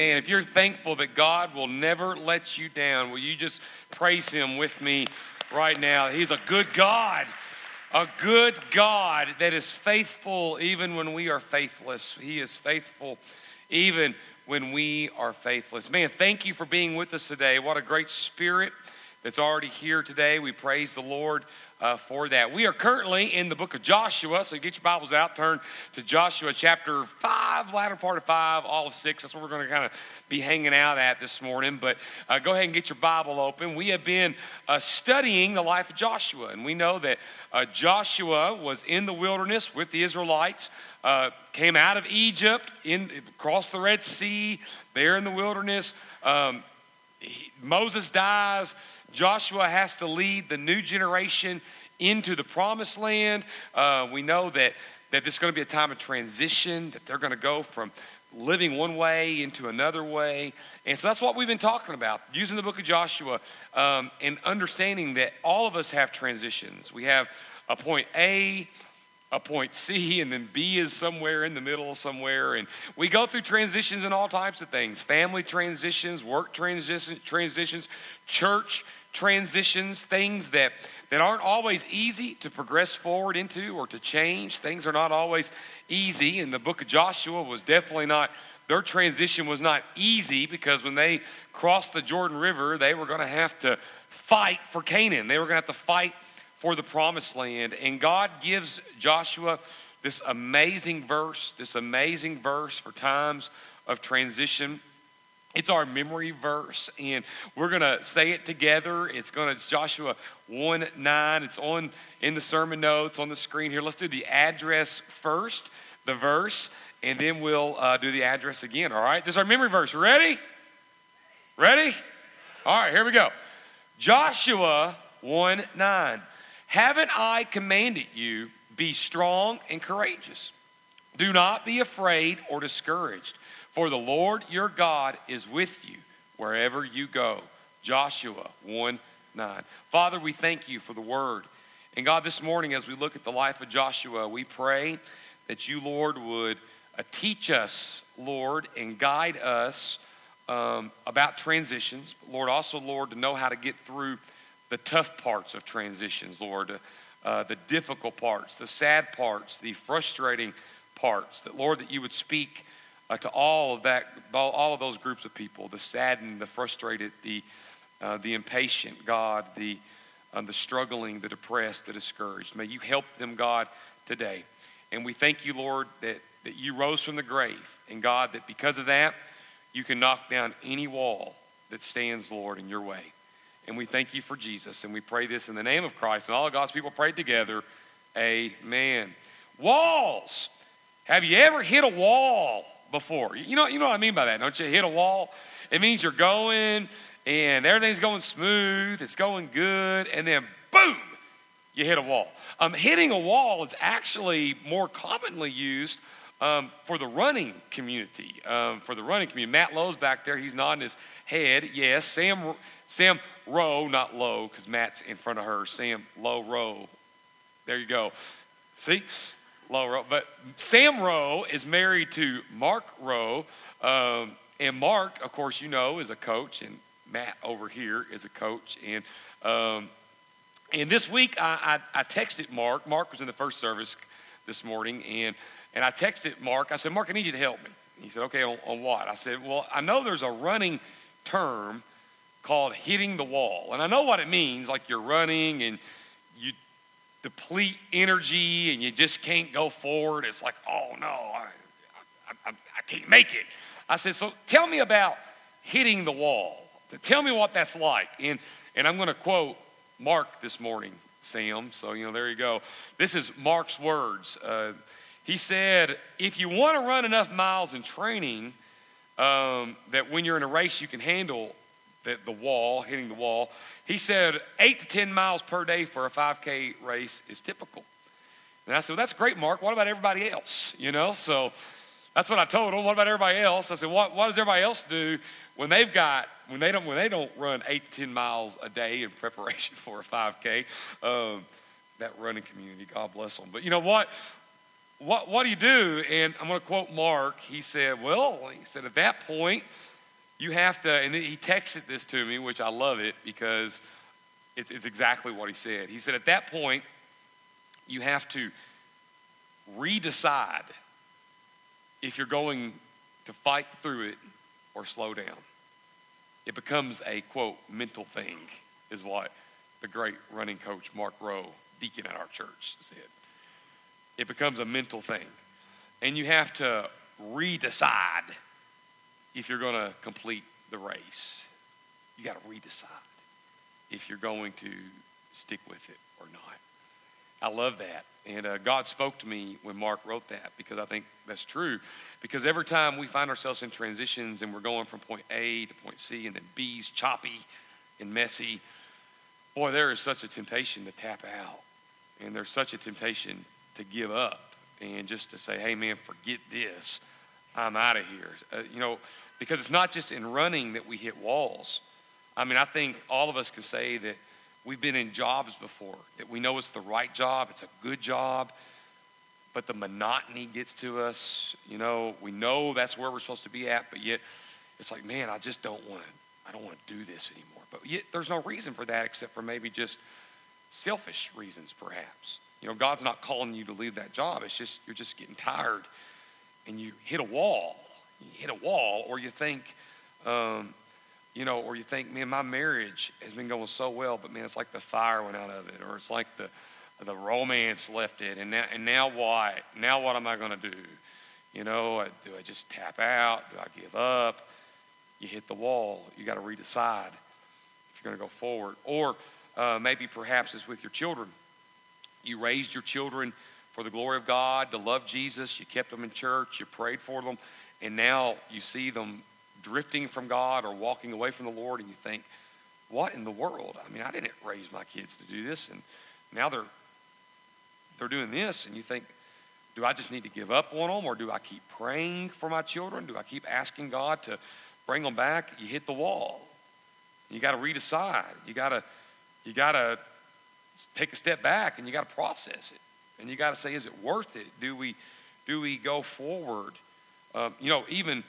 And if you're thankful that God will never let you down, will you just praise Him with me right now? He's a good God, a good God that is faithful even when we are faithless. He is faithful even when we are faithless. Man, thank you for being with us today. What a great spirit that's already here today. We praise the Lord uh, for that. We are currently in the book of Joshua, so get your Bibles out, turn to Joshua chapter 5, latter part of 5, all of 6. That's where we're going to kind of be hanging out at this morning. But uh, go ahead and get your Bible open. We have been uh, studying the life of Joshua, and we know that uh, Joshua was in the wilderness with the Israelites. Uh, came out of Egypt, in, across the Red Sea, there in the wilderness. Um, he, Moses dies. Joshua has to lead the new generation into the promised land. Uh, we know that, that this is going to be a time of transition, that they're going to go from living one way into another way. And so that's what we've been talking about, using the book of Joshua um, and understanding that all of us have transitions. We have a point A, a point C, and then B is somewhere in the middle somewhere. And we go through transitions in all types of things family transitions, work transition, transitions, church transitions, things that, that aren't always easy to progress forward into or to change. Things are not always easy. And the book of Joshua was definitely not, their transition was not easy because when they crossed the Jordan River, they were going to have to fight for Canaan. They were going to have to fight for the promised land. And God gives Joshua this amazing verse, this amazing verse for times of transition. It's our memory verse, and we're going to say it together. It's going to it's Joshua 1 9. It's on in the sermon notes on the screen here. Let's do the address first, the verse, and then we'll uh, do the address again. All right? This is our memory verse. Ready? Ready? All right, here we go. Joshua 1 9. Haven't I commanded you, be strong and courageous? Do not be afraid or discouraged. For the Lord your God is with you wherever you go. Joshua 1 9. Father, we thank you for the word. And God, this morning, as we look at the life of Joshua, we pray that you, Lord, would uh, teach us, Lord, and guide us um, about transitions. But Lord, also, Lord, to know how to get through the tough parts of transitions, Lord, uh, the difficult parts, the sad parts, the frustrating parts. That, Lord, that you would speak uh, to all of that, all of those groups of people, the saddened, the frustrated, the, uh, the impatient, God, the, uh, the struggling, the depressed, the discouraged. May you help them, God, today. And we thank you, Lord, that, that you rose from the grave. And God, that because of that, you can knock down any wall that stands, Lord, in your way. And we thank you for Jesus. And we pray this in the name of Christ. And all of God's people prayed together. Amen. Walls. Have you ever hit a wall? Before. You know, you know what I mean by that, don't you? Hit a wall. It means you're going and everything's going smooth, it's going good, and then boom, you hit a wall. Um, hitting a wall is actually more commonly used um, for the running community. Um, for the running community, Matt Lowe's back there. He's nodding his head. Yes, Sam Sam Rowe, not Lowe, because Matt's in front of her. Sam Lowe Rowe. There you go. See, Low But Sam Rowe is married to Mark Rowe. Um, and Mark, of course, you know, is a coach, and Matt over here is a coach. And um, and this week, I, I, I, texted Mark. Mark was in the first service this morning, and and I texted Mark. I said, Mark, I need you to help me. He said, Okay, on, on what? I said, Well, I know there's a running term called hitting the wall, and I know what it means. Like you're running and deplete energy and you just can't go forward. It's like, oh no, I, I, I, can't make it. I said, so tell me about hitting the wall. Tell me what that's like. And, and I'm going to quote Mark this morning, Sam. So, you know, there you go. This is Mark's words. Uh, he said, if you want to run enough miles in training um, that when you're in a race you can handle the, the wall, hitting the wall, he said eight to 10 miles per day for a 5K race is typical. And I said, well, that's great, Mark. What about everybody else? You know, so that's what I told him. What about everybody else? I said, what, what does everybody else do when they've got, when they don't, when they don't run eight to 10 miles a day in preparation for a 5K? Um, that running community, God bless them. But you know what? what, what do you do? And I'm going to quote Mark. He said, Well, he said, at that point, you have to, and he texted this to me, which I love it because it's, it's exactly what he said. He said, At that point, you have to redecide if you're going to fight through it or slow down. It becomes a quote mental thing, is what the great running coach Mark Rowe, deacon at our church, said. It becomes a mental thing. And you have to redecide if you're going to complete the race. You got to redecide if you're going to stick with it or not. I love that. And uh, God spoke to me when Mark wrote that because I think that's true. Because every time we find ourselves in transitions and we're going from point A to point C and then B's choppy and messy, boy, there is such a temptation to tap out. And there's such a temptation to give up and just to say, hey, man, forget this. I'm out of here. Uh, you know, because it's not just in running that we hit walls. I mean, I think all of us can say that we've been in jobs before, that we know it's the right job, it's a good job, but the monotony gets to us. You know, we know that's where we're supposed to be at, but yet it's like, man, I just don't want to, I don't want to do this anymore. But yet there's no reason for that except for maybe just selfish reasons, perhaps. You know, God's not calling you to leave that job. It's just, you're just getting tired and you hit a wall. You hit a wall, or you think, um, you know, or you think, man, my marriage has been going so well, but man, it's like the fire went out of it, or it's like the, the romance left it, and now, and now what? Now what am I going to do? You know, do I just tap out? Do I give up? You hit the wall. You got to redecide if you're going to go forward. Or uh, maybe perhaps it's with your children. You raised your children for the glory of God, to love Jesus. You kept them in church. You prayed for them. And now you see them drifting from God or walking away from the Lord, and you think, what in the world? I mean, I didn't raise my kids to do this, and now they're they're doing this, and you think, do I just need to give up on them, or do I keep praying for my children? Do I keep asking God to bring them back? You hit the wall. You got to redecide. You got to you got to take a step back, and you got to process it, and you got to say, is it worth it? Do we do we go forward? Um, you know, even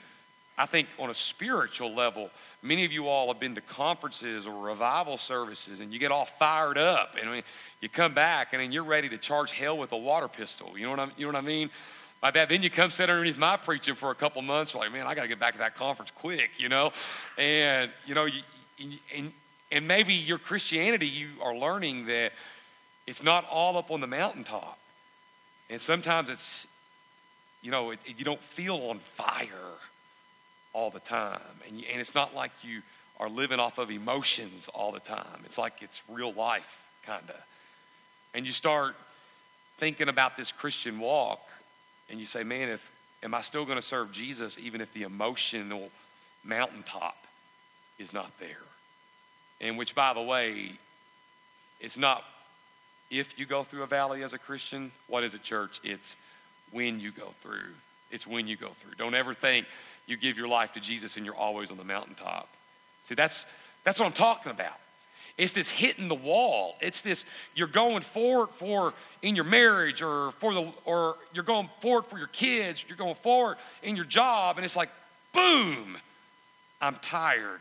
I think on a spiritual level, many of you all have been to conferences or revival services and you get all fired up and I mean, you come back and then you're ready to charge hell with a water pistol. You know what I, you know what I mean? Like that. Then you come sit underneath my preaching for a couple months. You're like, man, I got to get back to that conference quick, you know? And, you know, you, and, and maybe your Christianity, you are learning that it's not all up on the mountaintop. And sometimes it's, you know, it, you don't feel on fire all the time. And, you, and it's not like you are living off of emotions all the time. It's like it's real life, kind of. And you start thinking about this Christian walk, and you say, man, if am I still going to serve Jesus even if the emotional mountaintop is not there? And which, by the way, it's not if you go through a valley as a Christian. What is it, church? It's when you go through. It's when you go through. Don't ever think you give your life to Jesus and you're always on the mountaintop. See, that's, that's what I'm talking about. It's this hitting the wall. It's this you're going forward for in your marriage or for the or you're going forward for your kids, you're going forward in your job, and it's like, boom, I'm tired.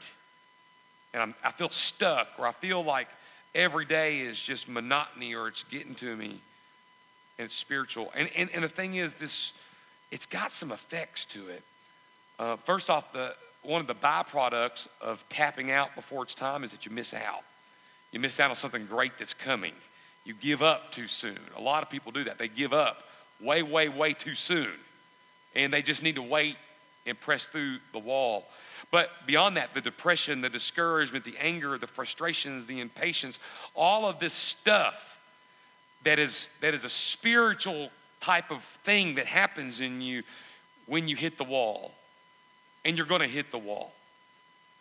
And I'm, I feel stuck, or I feel like every day is just monotony or it's getting to me and it's spiritual. And, and, and the thing is, this it's got some effects to it. Uh, first off, the, one of the byproducts of tapping out before it's time is that you miss out. You miss out on something great that's coming. You give up too soon. A lot of people do that. They give up way, way, way too soon. And they just need to wait and press through the wall. But beyond that, the depression, the discouragement, the anger, the frustrations, the impatience, all of this stuff that is, that is a spiritual type of thing that happens in you when you hit the wall and you're going to hit the wall.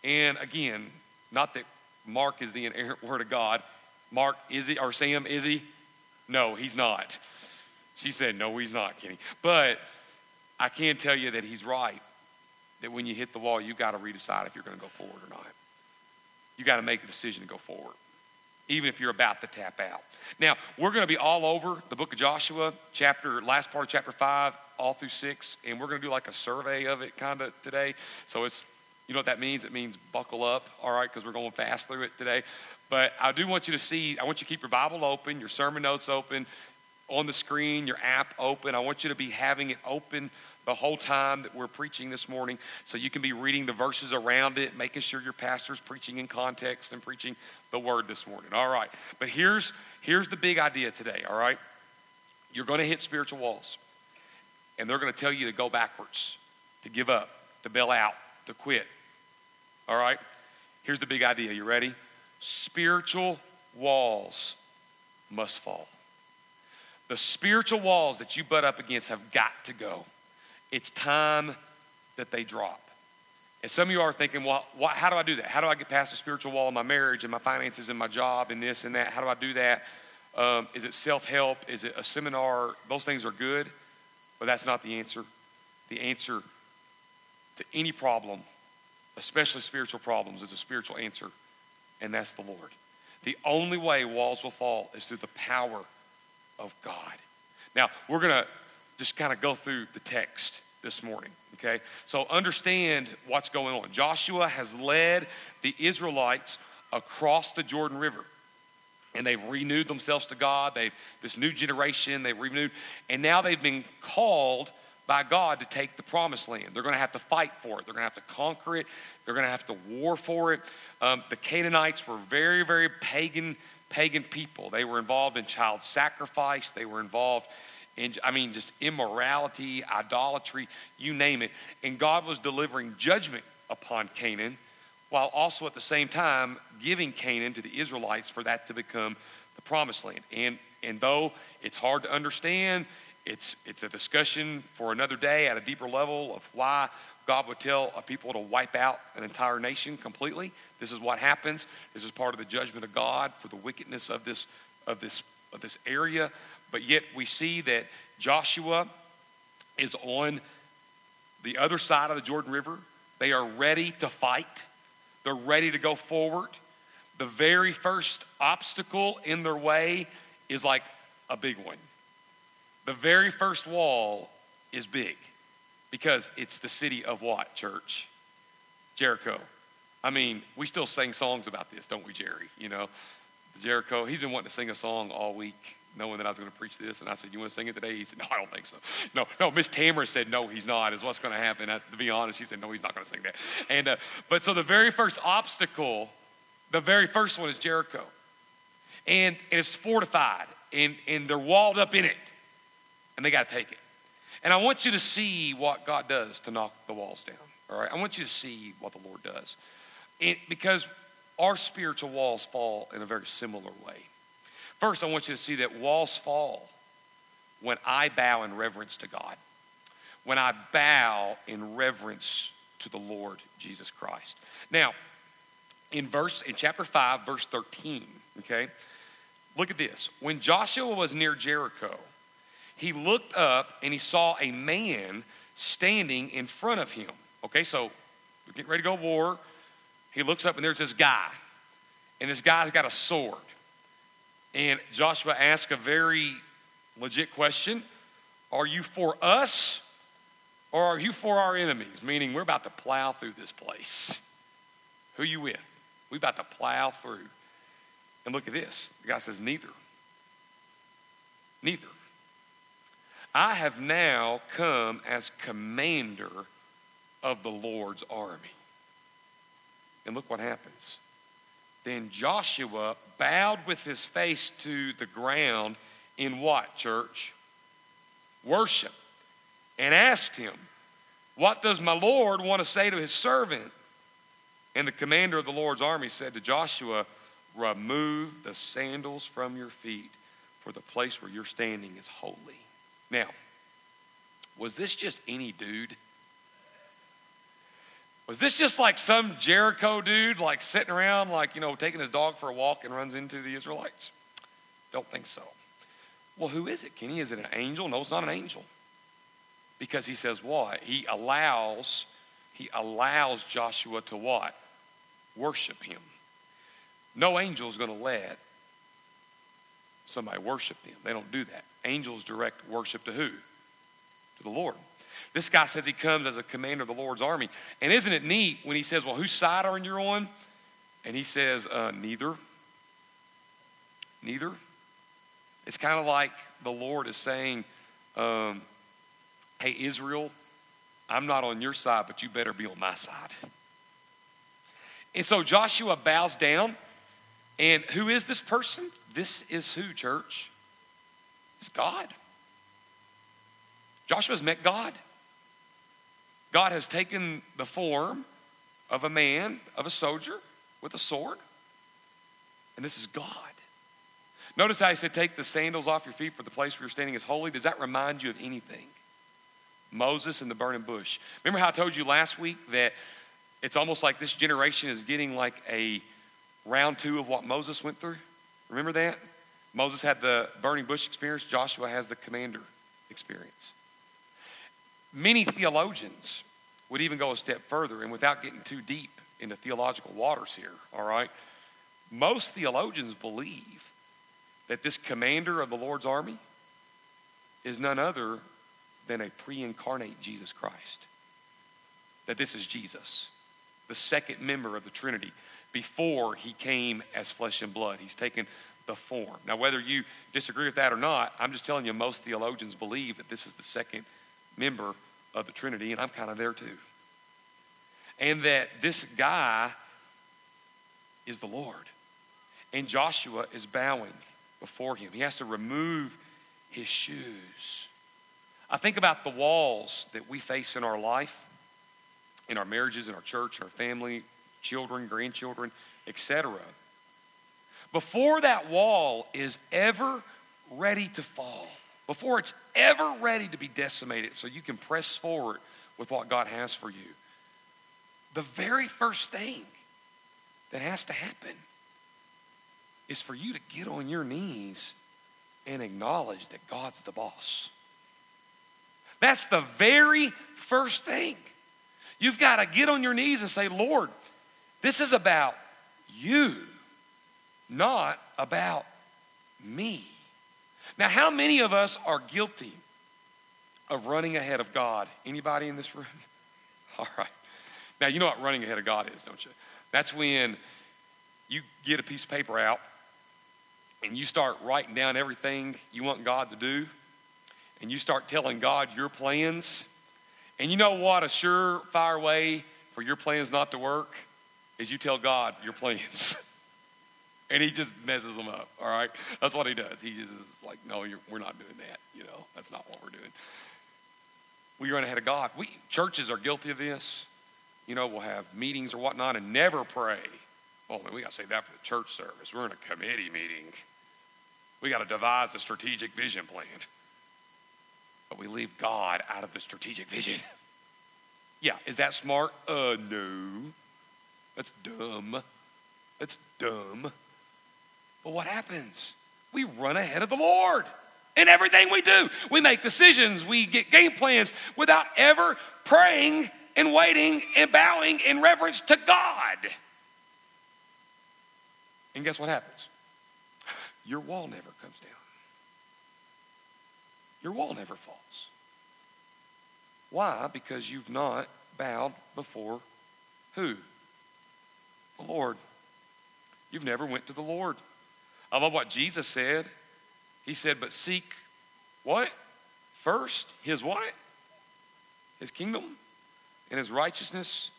And again, not that Mark is the inerrant word of God. Mark, is he, or Sam, is he? No, he's not. She said, no, he's not, Kenny. But I can tell you that he's right. That when you hit the wall, you've got to redecide if you're going to go forward or not. You've got to make a decision to go forward. even if you're about to tap out. Now, we're going to be all over the book of Joshua, chapter, last part of chapter five, all through six, and we're going to do like a survey of it kind of today. So it's, you know what that means? It means buckle up, all right, because we're going fast through it today. But I do want you to see, I want you to keep your Bible open, your sermon notes open, on the screen, your app open. I want you to be having it open the whole time that we're preaching this morning so you can be reading the verses around it, making sure your pastor's preaching in context and preaching the word this morning. All right. But here's here's the big idea today, all right? You're going to hit spiritual walls. And they're going to tell you to go backwards, to give up, to bail out, to quit. All right? Here's the big idea. You ready? Spiritual walls must fall. The spiritual walls that you butt up against have got to go. It's time that they drop. And some of you are thinking, well, what, how do I do that? How do I get past the spiritual wall in my marriage and my finances and my job and this and that? How do I do that? Um, is it self help? Is it a seminar? Those things are good, but that's not the answer. The answer to any problem, especially spiritual problems, is a spiritual answer, and that's the Lord. The only way walls will fall is through the power of God. Now, we're going to just kind of go through the text this morning, okay? So understand what's going on. Joshua has led the Israelites across the Jordan River. And they've renewed themselves to God. They've this new generation, they've renewed, and now they've been called by God to take the promised land. They're going to have to fight for it. They're going to have to conquer it. They're going to have to war for it. Um, the Canaanites were very, very pagan, pagan people. They were involved in child sacrifice. They were involved I mean, just immorality, idolatry, you name it. And God was delivering judgment upon Canaan while also at the same time giving Canaan to the Israelites for that to become the promised land. And, and though it's hard to understand, it's, it's a discussion for another day at a deeper level of why God would tell a people to wipe out an entire nation completely. This is what happens. This is part of the judgment of God for the wickedness of this, of this, of this area. But yet we see that Joshua is on the other side of the Jordan River. They are ready to fight, they're ready to go forward. The very first obstacle in their way is like a big one. The very first wall is big because it's the city of what, church? Jericho. I mean, we still sing songs about this, don't we, Jerry? You know, Jericho. He's been wanting to sing a song all week knowing that I was going to preach this. And I said, You want to sing it today? He said, No, I don't think so. No, no, Miss Tamara said, No, he's not, is what's going to happen. I, to be honest, she said, No, he's not going to sing that. And, uh, but so the very first obstacle, the very first one is Jericho. And, and it's fortified, and, and they're walled up in it, and they got to take it. And I want you to see what God does to knock the walls down. All right? I want you to see what the Lord does. And because our spiritual walls fall in a very similar way. First, I want you to see that walls fall when I bow in reverence to God, when I bow in reverence to the Lord Jesus Christ. Now, in verse in chapter 5 verse 13, okay? Look at this. When Joshua was near Jericho, he looked up and he saw a man standing in front of him. Okay, so we're getting ready to go war. He looks up and there's this guy. And this guy's got a sword. And Joshua asked a very legit question Are you for us or are you for our enemies? Meaning, we're about to plow through this place. Who you with? We're about to plow through. And look at this. The guy says, Neither. Neither. I have now come as commander of the Lord's army. And look what happens. Then Joshua bowed with his face to the ground in what, church? Worship. And asked him, What does my Lord want to say to his servant? And the commander of the Lord's army said to Joshua, Remove the sandals from your feet, for the place where you're standing is holy. Now, was this just any dude? Was this just like some Jericho dude, like sitting around, like, you know, taking his dog for a walk and runs into the Israelites? Don't think so. Well, who is it, Kenny? Is it an angel? No, it's not an angel. Because he says what? He allows, he allows Joshua to what? Worship him. No angel is going to let somebody worship them. They don't do that. Angels direct worship to who? To the Lord. This guy says he comes as a commander of the Lord's army. And isn't it neat when he says, Well, whose side are you on? And he says, uh, Neither. Neither. It's kind of like the Lord is saying, um, Hey, Israel, I'm not on your side, but you better be on my side. And so Joshua bows down. And who is this person? This is who, church? It's God. Joshua's met God. God has taken the form of a man, of a soldier with a sword, and this is God. Notice how he said, Take the sandals off your feet, for the place where you're standing is holy. Does that remind you of anything? Moses and the burning bush. Remember how I told you last week that it's almost like this generation is getting like a round two of what Moses went through? Remember that? Moses had the burning bush experience, Joshua has the commander experience. Many theologians would even go a step further, and without getting too deep into theological waters here, all right, most theologians believe that this commander of the Lord's army is none other than a pre incarnate Jesus Christ. That this is Jesus, the second member of the Trinity, before he came as flesh and blood. He's taken the form. Now, whether you disagree with that or not, I'm just telling you, most theologians believe that this is the second member of the Trinity, and I'm kind of there too. And that this guy is the Lord. And Joshua is bowing before him. He has to remove his shoes. I think about the walls that we face in our life, in our marriages, in our church, our family, children, grandchildren, etc. Before that wall is ever ready to fall, before it's ever ready to be decimated so you can press forward with what God has for you. The very first thing that has to happen is for you to get on your knees and acknowledge that God's the boss. That's the very first thing. You've got to get on your knees and say, Lord, this is about you, not about me. Now, how many of us are guilty of running ahead of God? Anybody in this room? All right. Now, you know what running ahead of God is, don't you? That's when you get a piece of paper out and you start writing down everything you want God to do, and you start telling God your plans. And you know what? A surefire way for your plans not to work is you tell God your plans. and he just messes them up. All right, that's what he does. He just is like, no, we're not doing that. You know, that's not what we're doing. We run ahead of God. We churches are guilty of this. You know, we'll have meetings or whatnot and never pray. Oh man, we got to say that for the church service. We're in a committee meeting. We got to devise a strategic vision plan. But we leave God out of the strategic vision. Yeah, is that smart? Uh, no. That's dumb. That's dumb. But what happens? We run ahead of the Lord in everything we do. We make decisions, we get game plans without ever praying and waiting and bowing in reverence to God. And guess what happens? Your wall never comes down. Your wall never falls. Why? Because you've not bowed before who? The Lord. You've never went to the Lord. I love what Jesus said. He said, but seek what? First, his what? His kingdom and his righteousness,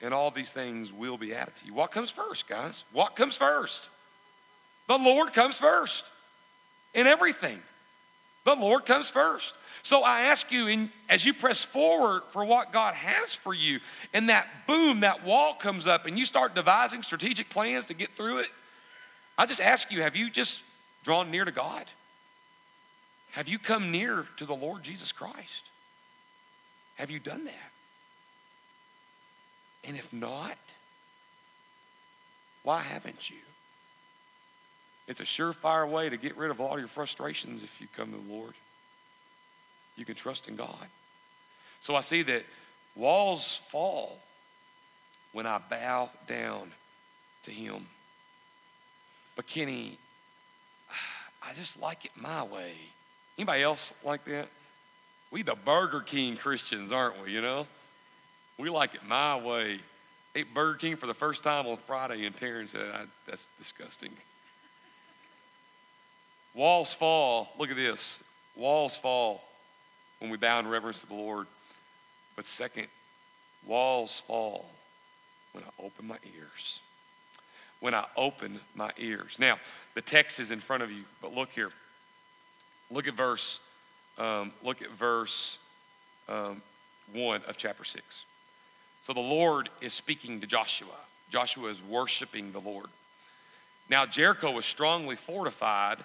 and all these things will be added to you. What comes first, guys? What comes first? The Lord comes first in everything. The Lord comes first. So I ask you, in, as you press forward for what God has for you, and that boom, that wall comes up, and you start devising strategic plans to get through it, I just ask you, have you just drawn near to God? Have you come near to the Lord Jesus Christ? Have you done that? And if not, why haven't you? It's a surefire way to get rid of all your frustrations if you come to the Lord. You can trust in God. So I see that walls fall when I bow down to Him. But Kenny, I just like it my way. Anybody else like that? We the Burger King Christians, aren't we, you know? We like it my way. Ate Burger King for the first time on Friday, and Terrence said, That's disgusting. Walls fall. Look at this. Walls fall when we bow in reverence to the Lord. But second, walls fall when I open my ears. When I open my ears. Now, the text is in front of you, but look here. Look at verse. Um, look at verse um, one of chapter six. So the Lord is speaking to Joshua. Joshua is worshiping the Lord. Now Jericho was strongly fortified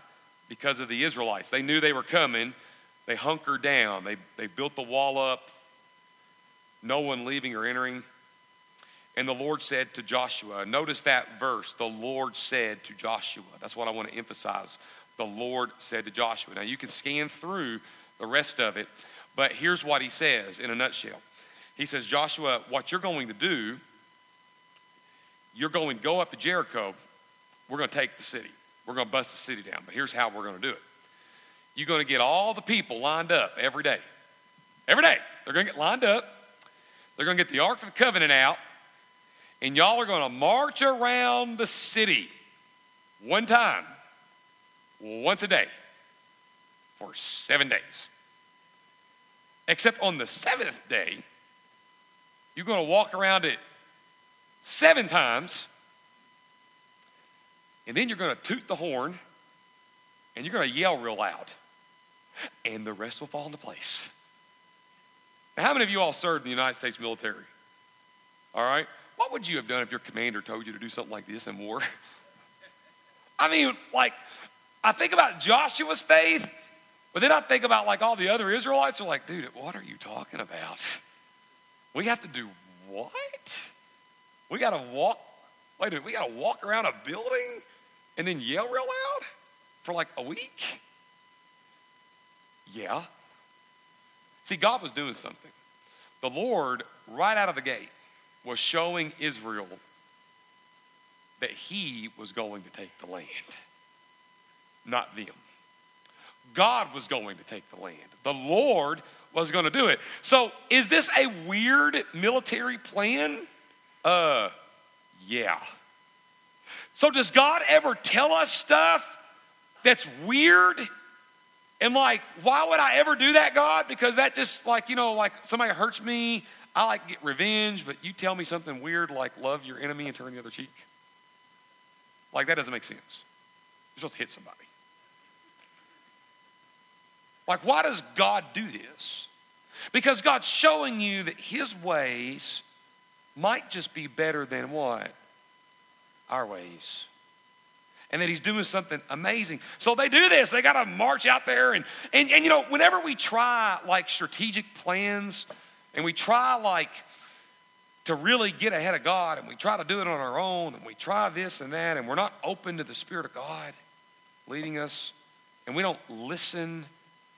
because of the Israelites. They knew they were coming. They hunkered down. They, they built the wall up. No one leaving or entering. And the Lord said to Joshua, notice that verse, the Lord said to Joshua. That's what I want to emphasize. The Lord said to Joshua. Now you can scan through the rest of it, but here's what he says in a nutshell. He says, Joshua, what you're going to do, you're going to go up to Jericho. We're going to take the city. We're going to bust the city down. But here's how we're going to do it. You're going to get all the people lined up every day. Every day. They're going to get lined up. They're going to get the Ark of the Covenant out. And y'all are going to march around the city one time, once a day, for seven days. Except on the seventh day, you're going to walk around it seven times, and then you're going to toot the horn, and you're going to yell real loud, and the rest will fall into place. Now, how many of you all served in the United States military? All right? What would you have done if your commander told you to do something like this in war? I mean, like, I think about Joshua's faith, but then I think about like all the other Israelites are like, dude, what are you talking about? We have to do what? We got to walk, wait a minute, we got to walk around a building and then yell real loud for like a week? Yeah. See, God was doing something. The Lord, right out of the gate, was showing Israel that he was going to take the land, not them. God was going to take the land. The Lord was going to do it. So, is this a weird military plan? Uh, yeah. So, does God ever tell us stuff that's weird? And like, why would I ever do that, God? Because that just like, you know, like somebody hurts me, I like to get revenge, but you tell me something weird like love your enemy and turn the other cheek. Like, that doesn't make sense. You're supposed to hit somebody. Like, why does God do this? Because God's showing you that His ways might just be better than what? Our ways. And that He's doing something amazing. So they do this. They got to march out there. And, and, and, you know, whenever we try like strategic plans and we try like to really get ahead of God and we try to do it on our own and we try this and that and we're not open to the Spirit of God leading us and we don't listen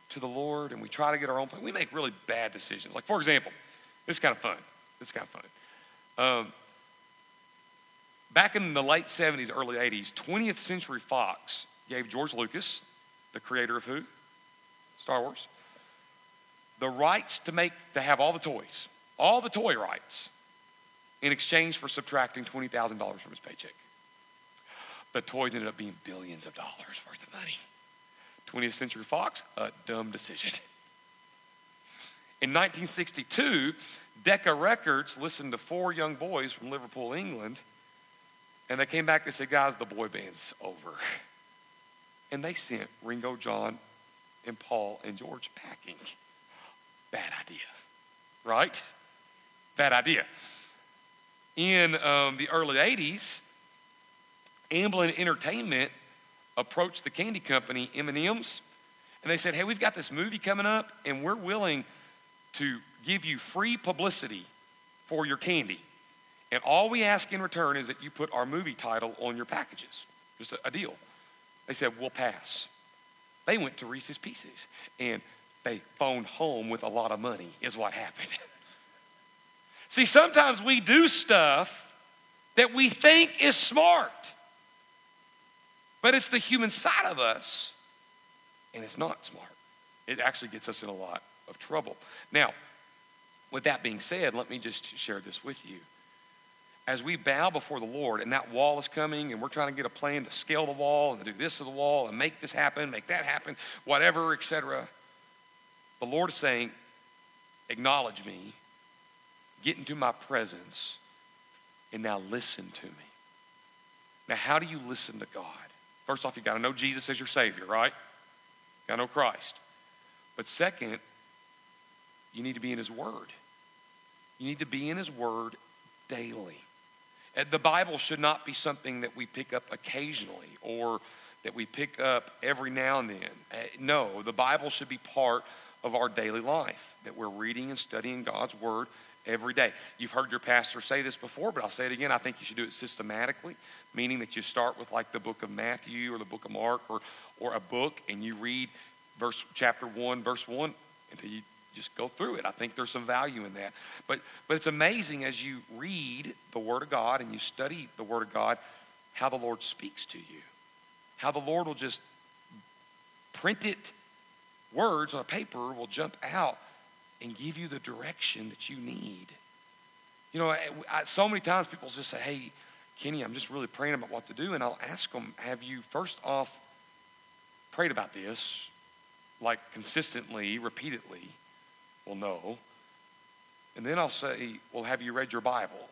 to the Lord and we try to get our own plan, we make really bad decisions. Like, for example, this is kind of fun. This is kind of fun. Um, back in the late 70s, early 80s, 20th Century Fox gave George Lucas, the creator of who? Star Wars, the rights to make, to have all the toys, all the toy rights, in exchange for subtracting $20,000 from his paycheck. The toys ended up being billions of dollars worth of money. 20th Century Fox, a dumb decision. In 1962, Decca Records listened to four young boys from Liverpool, England, and they came back and said, Guys, the boy band's over. And they sent Ringo, John, and Paul and George packing. Bad idea, right? Bad idea. In um, the early 80s, Amblin Entertainment approached the candy company M&M's and they said, "Hey, we've got this movie coming up and we're willing to give you free publicity for your candy. And all we ask in return is that you put our movie title on your packages. Just a, a deal." They said, "We'll pass." They went to Reese's Pieces and they phoned home with a lot of money is what happened. See, sometimes we do stuff that we think is smart. But it's the human side of us And it's not smart. It actually gets us in a lot of trouble. Now, with that being said, let me just share this with you. As we bow before the Lord and that wall is coming and we're trying to get a plan to scale the wall and do this to the wall and make this happen, make that happen, whatever, etc. The Lord is saying, acknowledge me, get into my presence, and now listen to me. Now, how do you listen to God? First off, you got to know Jesus as your Savior, right? You got to know Christ. But second, you need to be in His Word. You need to be in His Word daily. The Bible should not be something that we pick up occasionally or that we pick up every now and then. Uh, no, the Bible should be part of our daily life, that we're reading and studying God's Word every day. You've heard your pastor say this before, but I'll say it again. I think you should do it systematically, meaning that you start with like the book of Matthew or the book of Mark or, or a book and you read verse chapter 1, verse 1 until you just go through it. I think there's some value in that. But but it's amazing as you read the Word of God and you study the Word of God, how the Lord speaks to you. How the Lord will just print it words on a paper will jump out and give you the direction that you need. You know, I, I, so many times people just say, hey, Kenny, I'm just really praying about what to do. And I'll ask them, have you first off prayed about this, like consistently, repeatedly? Well, no. And then I'll say, well, have you read your Bible?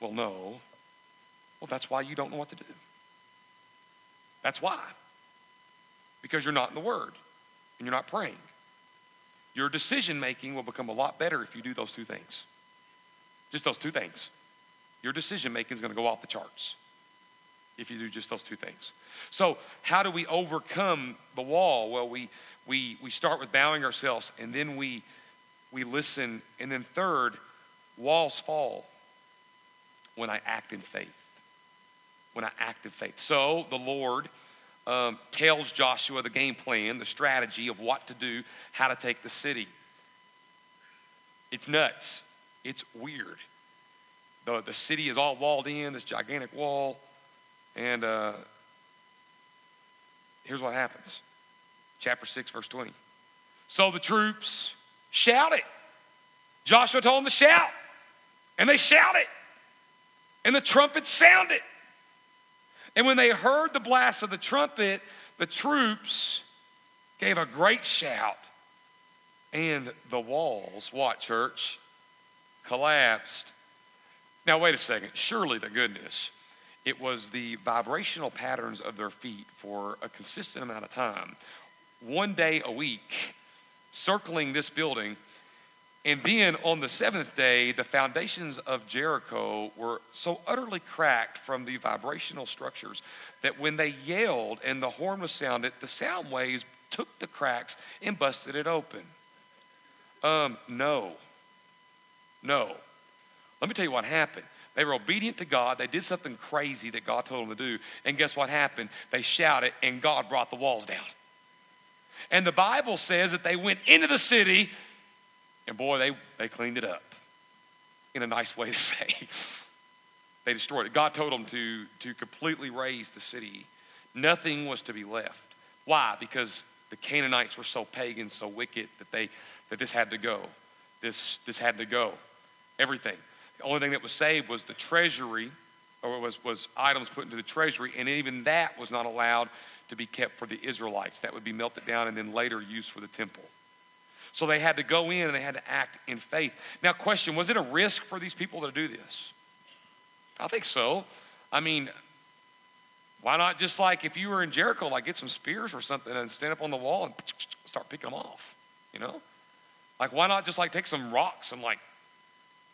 Well, no. Well, that's why you don't know what to do. That's why. Because you're not in the Word and you're not praying. Your decision making will become a lot better if you do those two things. Just those two things. Your decision making is going to go off the charts if you do just those two things. So, how do we overcome the wall? Well, we we we start with bowing ourselves and then we we listen and then third, walls fall when I act in faith. When I act in faith. So, the Lord um, tells Joshua the game plan, the strategy of what to do, how to take the city. It's nuts. It's weird. The, the city is all walled in, this gigantic wall. And uh, here's what happens chapter 6, verse 20. So the troops shouted. Joshua told them to shout. And they shouted. And the trumpet sounded. And when they heard the blast of the trumpet, the troops gave a great shout. And the walls, what, church? Collapsed. Now, wait a second. Surely the goodness. It was the vibrational patterns of their feet for a consistent amount of time, one day a week, circling this building and then on the seventh day, the foundations of Jericho were so utterly cracked from the vibrational structures that when they yelled and the horn was sounded, the sound waves took the cracks and busted it open. Um, no. No. Let me tell you what happened. They were obedient to God. They did something crazy that God told them to do. And guess what happened? They shouted, and God brought the walls down. And the Bible says that they went into the city and boy, they, they cleaned it up in a nice way to say. they destroyed it. God told them to, to completely raze the city. Nothing was to be left. Why? Because the Canaanites were so pagan, so wicked that they that this had to go. This this had to go. Everything. The only thing that was saved was the treasury, or was was items put into the treasury, and even that was not allowed to be kept for the Israelites. That would be melted down and then later used for the temple. So they had to go in and they had to act in faith. Now, question was it a risk for these people to do this? I think so. I mean, why not just like if you were in Jericho, like get some spears or something and stand up on the wall and start picking them off, you know? Like, why not just like take some rocks and like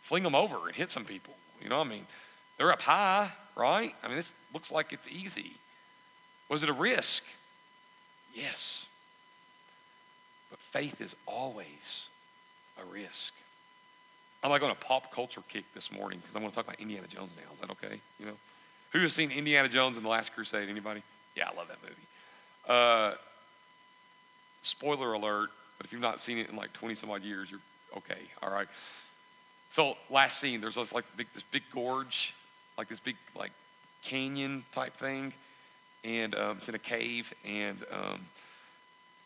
fling them over and hit some people? You know, I mean, they're up high, right? I mean, this looks like it's easy. Was it a risk? Yes. But faith is always a risk. I'm like on a pop culture kick this morning because I want to talk about Indiana Jones now. Is that okay? You know, who has seen Indiana Jones and the Last Crusade? Anybody? Yeah, I love that movie. Uh, spoiler alert, but if you've not seen it in like 20 some odd years, you're okay. All right. So last scene, there's this like big, this big gorge, like this big like canyon type thing, and um, it's in a cave, and um,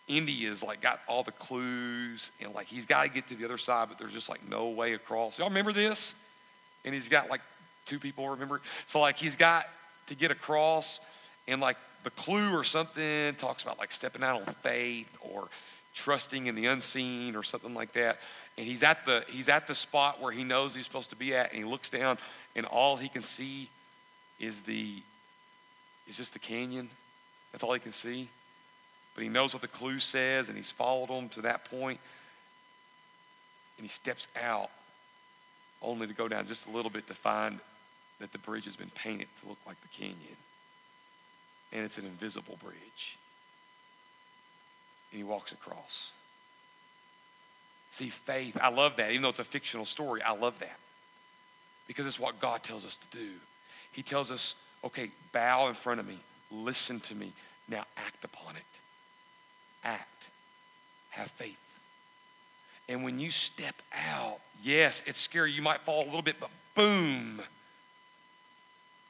Indy is like got all the clues and like he's got to get to the other side, but there's just like no way across. Y'all remember this? And he's got like two people remember. So like he's got to get across, and like the clue or something talks about like stepping out on faith or trusting in the unseen or something like that. And he's at the he's at the spot where he knows he's supposed to be at, and he looks down, and all he can see is the is just the canyon. That's all he can see. But he knows what the clue says, and he's followed them to that point. And he steps out only to go down just a little bit to find that the bridge has been painted to look like the canyon. And it's an invisible bridge. And he walks across. See, faith, I love that. Even though it's a fictional story, I love that. Because it's what God tells us to do. He tells us, okay, bow in front of me, listen to me, now act upon it. Act. Have faith. And when you step out, yes, it's scary. You might fall a little bit, but boom,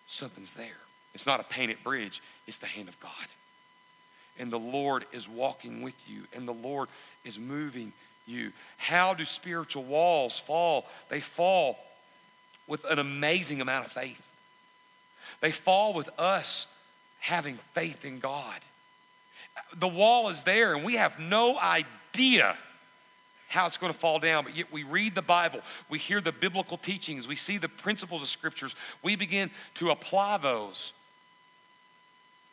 something's there. It's not a painted bridge, it's the hand of God. And the Lord is walking with you, and the Lord is moving you. How do spiritual walls fall? They fall with an amazing amount of faith. They fall with us having faith in God. The wall is there, and we have no idea how it's going to fall down, but yet we read the Bible, we hear the biblical teachings, we see the principles of scriptures, we begin to apply those,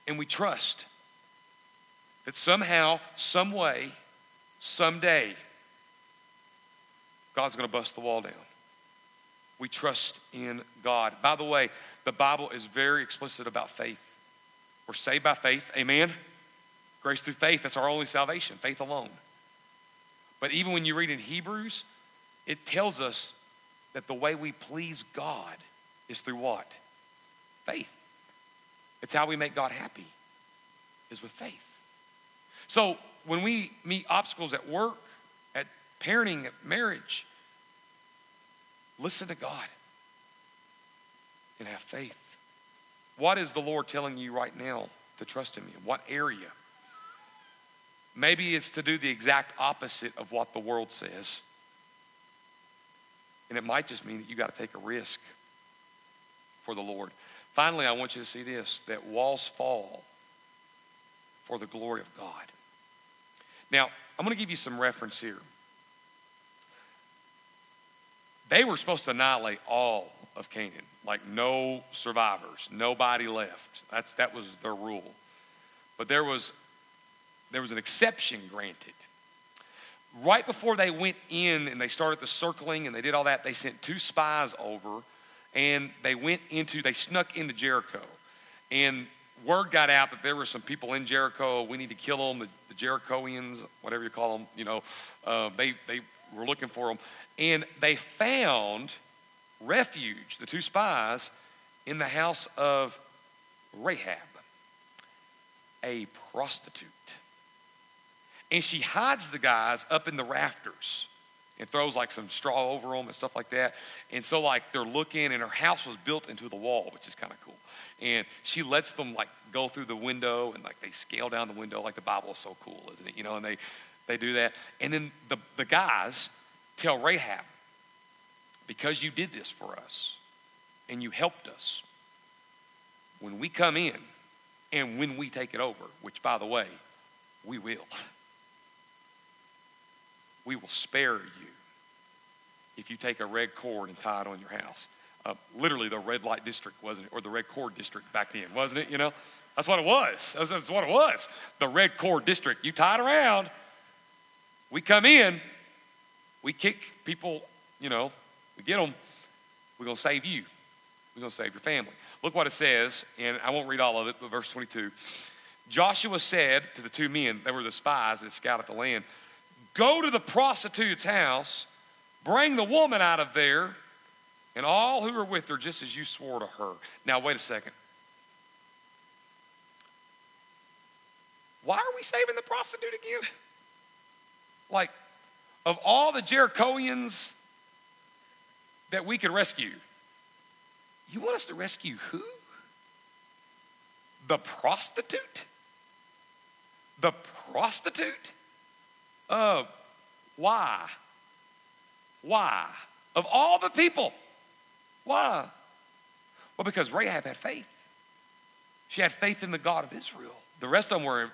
and we trust that somehow, some way, someday, God's going to bust the wall down. We trust in God. By the way, the Bible is very explicit about faith. We're saved by faith, amen? Grace through faith, that's our only salvation, faith alone. But even when you read in Hebrews, it tells us that the way we please God is through what? Faith. It's how we make God happy, is with faith. So when we meet obstacles at work, at parenting, at marriage, listen to God and have faith. What is the Lord telling you right now to trust Him in? What area? Maybe it's to do the exact opposite of what the world says. And it might just mean that you got to take a risk for the Lord. Finally, I want you to see this that walls fall for the glory of God. Now, I'm going to give you some reference here. They were supposed to annihilate all of Canaan, like no survivors, nobody left. That's, that was their rule. But there was there was an exception granted. Right before they went in and they started the circling and they did all that, they sent two spies over and they went into, they snuck into Jericho. And word got out that there were some people in Jericho. We need to kill them, the, the Jerichoans, whatever you call them. You know, uh, they they were looking for them, and they found refuge. The two spies in the house of Rahab, a prostitute and she hides the guys up in the rafters and throws like some straw over them and stuff like that. And so like they're looking, and her house was built into the wall, which is kind of cool. And she lets them like go through the window and like they scale down the window. Like the Bible is so cool, isn't it? You know, and they they do that. And then the the guys tell Rahab, because you did this for us and you helped us. When we come in and when we take it over, which by the way, we will. we will spare you if you take a red cord and tie it on your house. Uh, literally, the red light district, wasn't it? Or the red cord district back then, wasn't it? You know? That's what it was. That's, that's what it was. The red cord district. You tie it around, we come in, we kick people, you know, we get them, we're going to save you. We're going to save your family. Look what it says, and I won't read all of it, but verse 22. Joshua said to the two men, they were the spies that scouted the land, Go to the prostitute's house, bring the woman out of there, and all who are with her, just as you swore to her. Now, wait a second. Why are we saving the prostitute again? Like, of all the Jerichoans that we could rescue, you want us to rescue who? The prostitute? the prostitute? Uh, why? Why? Of all the people, why? Well, because Rahab had faith. She had faith in the God of Israel. The rest of them were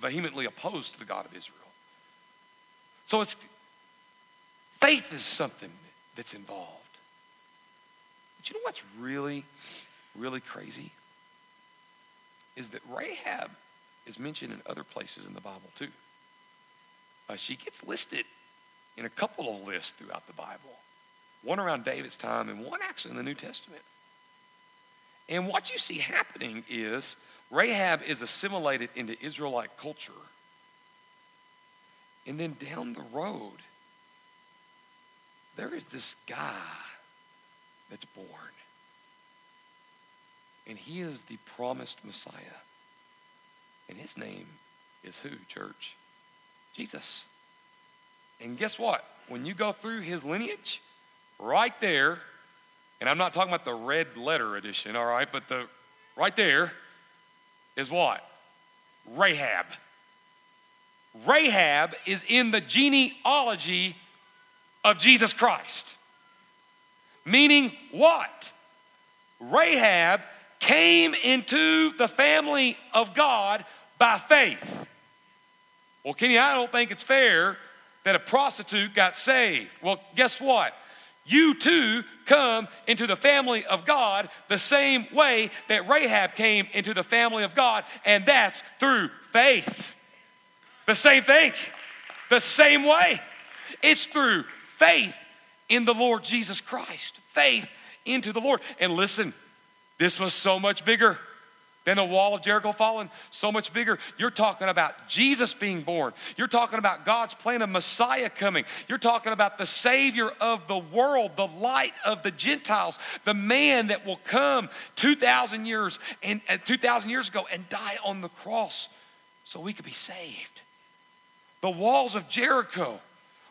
vehemently opposed to the God of Israel. So it's faith is something that's involved. But you know what's really, really crazy? Is that Rahab is mentioned in other places in the Bible too. Uh, she gets listed in a couple of lists throughout the Bible one around David's time and one actually in the New Testament. And what you see happening is Rahab is assimilated into Israelite culture. And then down the road, there is this guy that's born. And he is the promised Messiah. And his name is who, church? Jesus. And guess what? When you go through his lineage, right there, and I'm not talking about the red letter edition, all right, but the right there is what? Rahab. Rahab is in the genealogy of Jesus Christ. Meaning what? Rahab came into the family of God by faith. Well, Kenny, I don't think it's fair that a prostitute got saved. Well, guess what? You too come into the family of God the same way that Rahab came into the family of God, and that's through faith. The same thing, the same way. It's through faith in the Lord Jesus Christ, faith into the Lord. And listen, this was so much bigger than the wall of Jericho falling, so much bigger. You're talking about Jesus being born. You're talking about God's plan of Messiah coming. You're talking about the Savior of the world, the light of the Gentiles, the man that will come 2,000 years and uh, 2,000 years ago and die on the cross so we could be saved. The walls of Jericho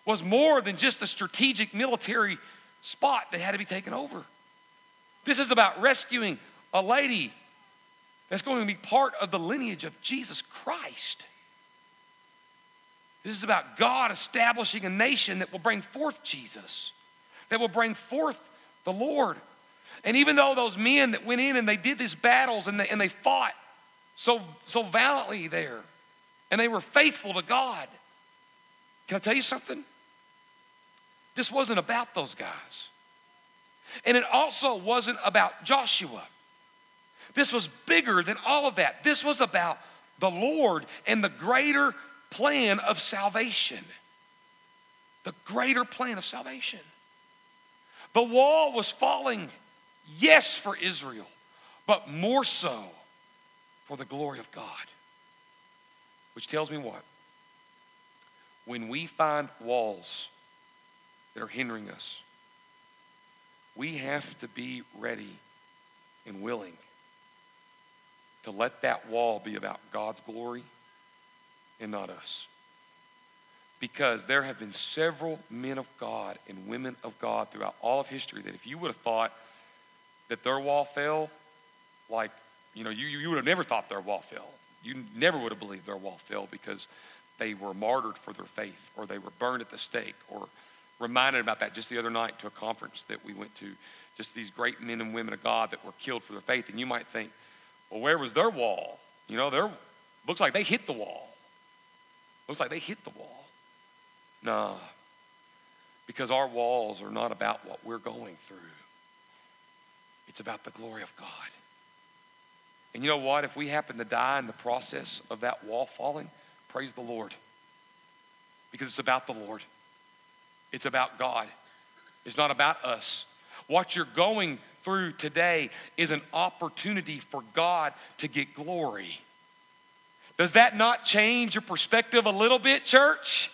was more than just a strategic military spot that had to be taken over. This is about rescuing a lady that's going to be part of the lineage of Jesus Christ. This is about God establishing a nation that will bring forth Jesus, that will bring forth the Lord. And even though those men that went in and they did these battles and they, and they fought so, so valiantly there, and they were faithful to God, can I tell you something? This wasn't about those guys. And it also wasn't about Joshua. This was bigger than all of that. This was about the Lord and the greater plan of salvation. The greater plan of salvation. The wall was falling, yes, for Israel, but more so for the glory of God. Which tells me what? When we find walls that are hindering us, we have to be ready and willing to let that wall be about God's glory and not us. Because there have been several men of God and women of God throughout all of history that if you would have thought that their wall fell, like, you know, you, you would have never thought their wall fell. You never would have believed their wall fell because they were martyred for their faith or they were burned at the stake or reminded about that just the other night to a conference that we went to. Just these great men and women of God that were killed for their faith. And you might think, well, where was their wall? You know, their looks like they hit the wall. Looks like they hit the wall. Nah, because our walls are not about what we're going through. It's about the glory of God. And you know what? If we happen to die in the process of that wall falling, praise the Lord. Because it's about the Lord. It's about God. It's not about us. What you're going through today is an opportunity for God to get glory. Does that not change your perspective a little bit, church?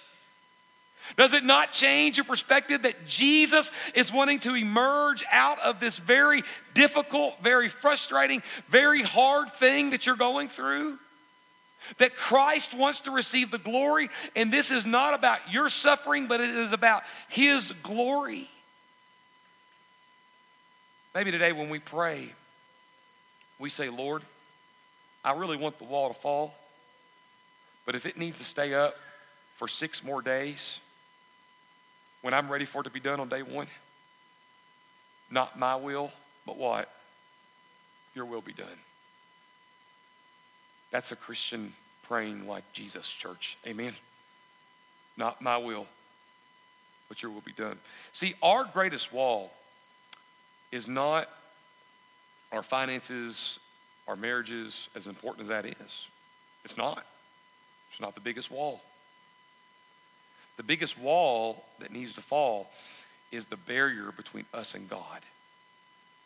Does it not change your perspective that Jesus is wanting to emerge out of this very difficult, very frustrating, very hard thing that you're going through? that Christ wants to receive the glory, and this is not about your suffering, but it is about His glory. Maybe today when we pray, we say, Lord, I really want the wall to fall, But if it needs to stay up for six more days, when I'm ready for it to be done on day one, not my will, but what? Your will be done. That's a Christian praying like Jesus, church. Amen. Not my will, but your will be done. See, our greatest wall is not our finances, our marriages, as important as that is. It's not. It's not the biggest wall. The biggest wall that needs to fall is the barrier between us and God,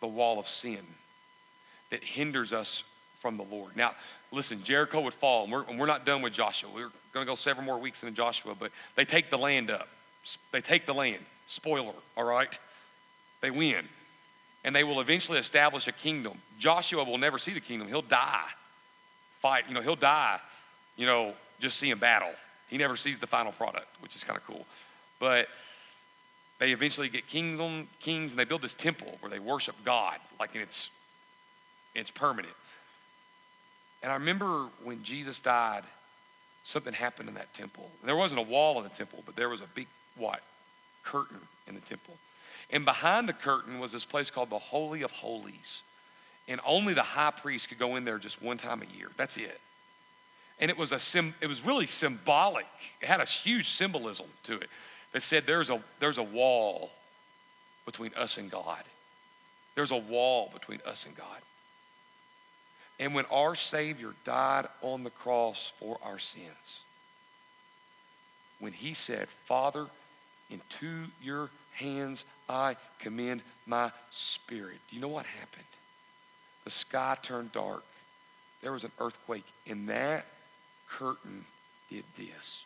the wall of sin that hinders us from the Lord. Now, listen, Jericho would fall, and we're, and we're not done with Joshua. We're going to go several more weeks into Joshua, but they take the land up. They take the land. Spoiler, all right? They win. And they will eventually establish a kingdom. Joshua will never see the kingdom. He'll die. Fight, you know, he'll die, you know, just seeing battle. He never sees the final product, which is kind of cool. But they eventually get kingdom kings and they build this temple where they worship God, like it's it's permanent. And I remember when Jesus died, something happened in that temple. There wasn't a wall in the temple, but there was a big what? Curtain in the temple. And behind the curtain was this place called the Holy of Holies. And only the high priest could go in there just one time a year. That's it. And it was a sim, it was really symbolic. It had a huge symbolism to it that said there's a there's a wall between us and God. There's a wall between us and God. And when our Savior died on the cross for our sins, when he said, Father, into your hands I commend my spirit. Do you know what happened? The sky turned dark. There was an earthquake, and that curtain did this.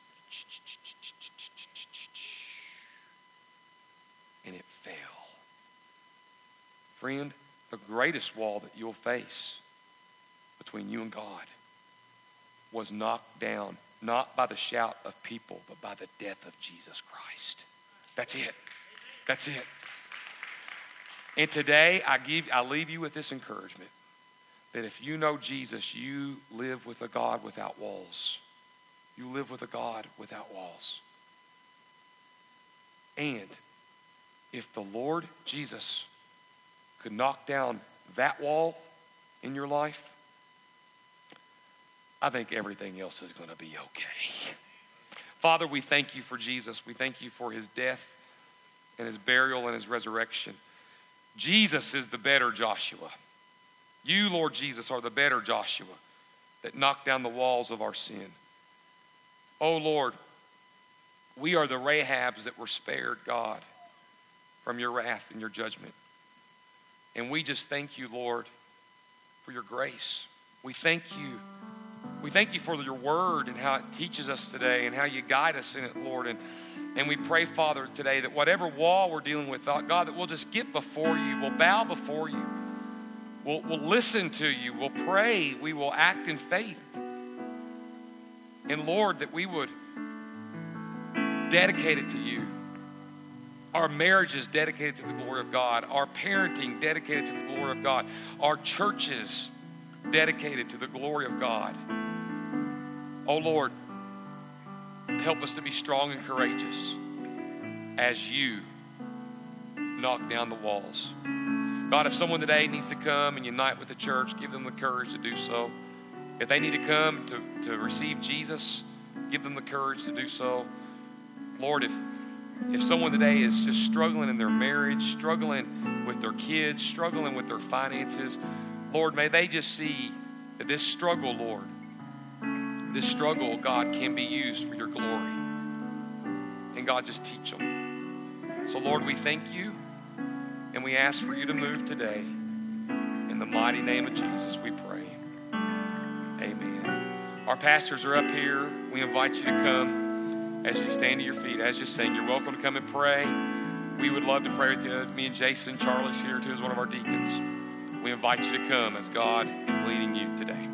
And it fell. Friend, the greatest wall that you'll face between you and God was knocked down not by the shout of people, but by the death of Jesus Christ. That's it. That's it. And today I give I leave you with this encouragement that if you know Jesus, you live with a God without walls. You live with a God without walls. And if the Lord Jesus could knock down that wall in your life, I think everything else is going to be okay. Father, we thank you for Jesus. We thank you for his death and his burial and his resurrection. Jesus is the better Joshua. You, Lord Jesus, are the better Joshua that knocked down the walls of our sin. Oh, Lord, we are the Rahabs that were spared, God, from your wrath and your judgment. And we just thank you, Lord, for your grace. We thank you we thank you for your word and how it teaches us today and how you guide us in it, Lord. And, and we pray, Father, today that whatever wall we're dealing with, uh, God, that we'll just get before you, we'll bow before you, we'll, we'll listen to you, we'll pray, we will act in faith. And Lord, that we would dedicate it to you. Our marriages dedicated to the glory of God, our parenting dedicated to the glory of God, our churches dedicated to the glory of God. Oh Lord, help us to be strong and courageous as you knock down the walls. God, if someone today needs to come and unite with the church, give them the courage to do so. If they need to come to, to receive Jesus, give them the courage to do so. Lord, if if someone today is just struggling in their marriage, struggling with their kids, struggling with their finances, Lord, may they just see this struggle, Lord, this struggle, God, can be used for your glory. And God, just teach them. So, Lord, we thank you and we ask for you to move today. In the mighty name of Jesus, we pray. Amen. Our pastors are up here. We invite you to come as you stand to your feet, as you sing. You're welcome to come and pray. We would love to pray with you. Me and Jason, Charlie's here too, as one of our deacons. We invite you to come as God is leading you today.